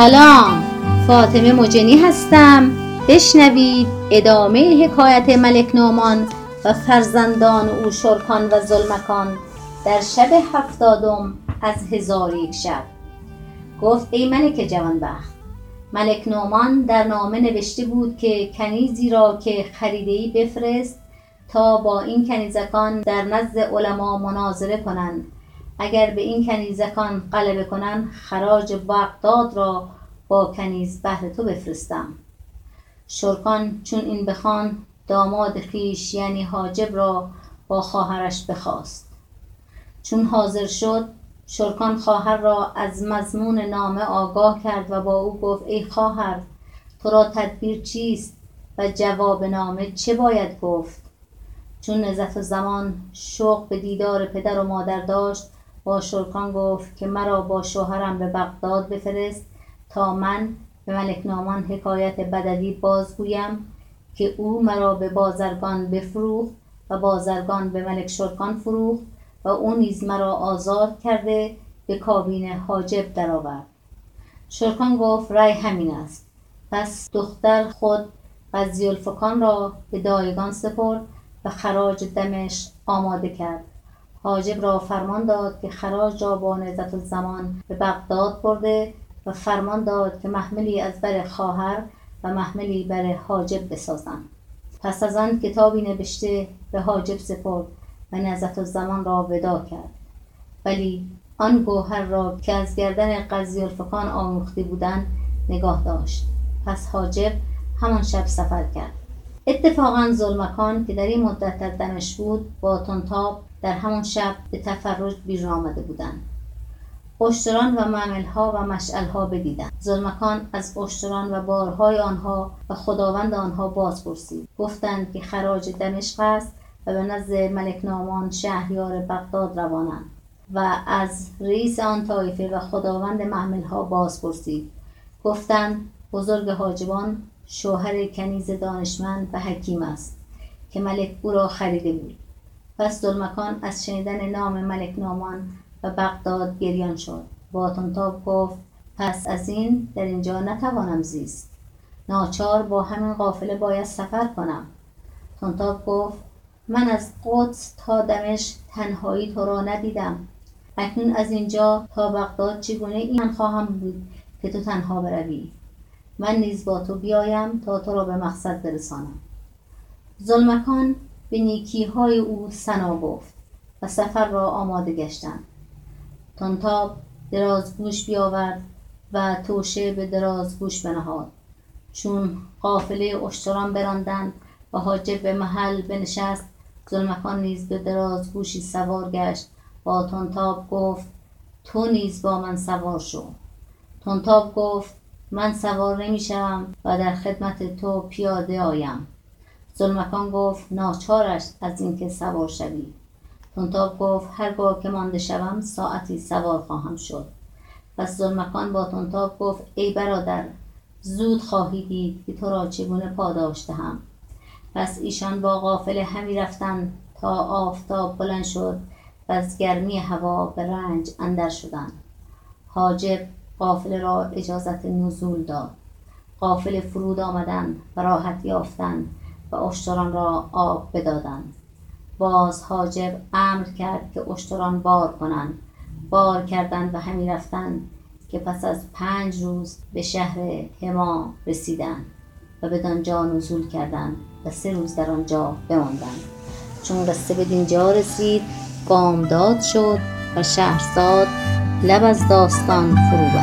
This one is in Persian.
سلام. فاطمه مجنی هستم. بشنوید ادامه حکایت ملک نومان و فرزندان او شرکان و زلمکان در شب هفتادم از هزار یک شب. گفت ای ملک جوانبخت ملک نومان در نامه نوشته بود که کنیزی را که خریده ای بفرست تا با این کنیزکان در نزد علما مناظره کنند. اگر به این کنیزکان غلبه کنند خراج بغداد را با کنیز بهر تو بفرستم. شرکان چون این بخواند داماد خویش یعنی حاجب را با خواهرش بخواست. چون حاضر شد شرکان خواهر را از مضمون نامه آگاه کرد و با او گفت ای خواهر تو را تدبیر چیست و جواب نامه چه باید گفت؟ چون نزت زمان شوق به دیدار پدر و مادر داشت با شرکان گفت که مرا با شوهرم به بغداد بفرست تا من به ملک نامان حکایت بدوی بازگویم که او مرا به بازرگان بفروخت و بازرگان به ملک شرکان فروخت و او نیز مرا آزاد کرده به کابین حاجب درآورد. شرکان گفت رای همین است. پس دختر خود قضیالفکان را به دایگان سپرد و خراج دمشق آماده کرد. حاجب را فرمان داد که خراج را با نعزت الزمان به بغداد برده و فرمان داد که محملی از بر خواهر و محملی بر حاجب بسازند. پس از آن کتابی نبشته به حاجب سپرد و نعزت الزمان را ودا کرد. ولی آن گوهر را که از گردن قضیالفکان آموخته بودند نگاه داشت. پس حاجب همان شب سفر کرد. اتفاقا زلمکان که در این مدت در دمشق بود با تنتاب در همان شب به تفرج بیرون آمده بودند. اشتران و معملها و مشعلها بدیدند. زلمکان از اشتران و بارهای آنها و خداوند آنها باز پرسید گفتند که خراج دمشق است و به نزد ملک نامان شهریار بغداد روانند و از رئیس آن طایفه و خداوند محملها باز پرسید گفتند بزرگ حاجبان شوهر کنیز دانشمند و حکیم است که ملک او را خریده بود. پس ذوالمکان از شنیدن نام ملک نامان و بغداد گریان شد. با تنتاب گفت پس از این در اینجا نتوانم زیست. ناچار با همین قافله باید سفر کنم. تنتاب گفت من از قدس تا دمشق تنهایی تو را ندیدم. اکنون از اینجا تا بغداد چگونه این خواهم بود که تو تنها بروی؟ من نیز با تو بیایم تا تو را به مقصد برسانم. ذوالمکان به نیکیهای او ثنا گفت و سفر را آماده گشتند. تنتاب درازگوش بیاورد و توشه به درازگوش بنهاد. چون قافله اشتران براندند و حاجب به محل بنشست ذوالمکان نیز به درازگوشی سوار گشت. با تنتاب گفت تو نیز با من سوار شو. تنتاب گفت من سوار نمی‌شوم و در خدمت تو پیاده آیم. ذوالمکان گفت ناچار است از اینکه سوار شوی. تنتاب گفت هرگاه که مانده شوم ساعتی سوار خواهم شد. پس ذوالمکان با تنتاب گفت ای برادر زود خواهی دید که تو را چگونه پاداش دهم. پس ایشان با قافله همی رفتند تا آفتاب بلند شد و از گرمی هوا به رنج اندر شدند. حاجب قافله را اجازت نزول داد. قافله فرود آمدند و راحت یافتند و اشتران را آب بدادند باز حاجب امر کرد که اشتران بار کنند. بار کردند و همی رفتند که پس از پنج روز به شهر حما رسیدند و بدانجا نزول کردند و سه روز در آنجا بماندند. چون قصه بدینجا رسید بامداد شد و شهرزاد لب از داستان فرو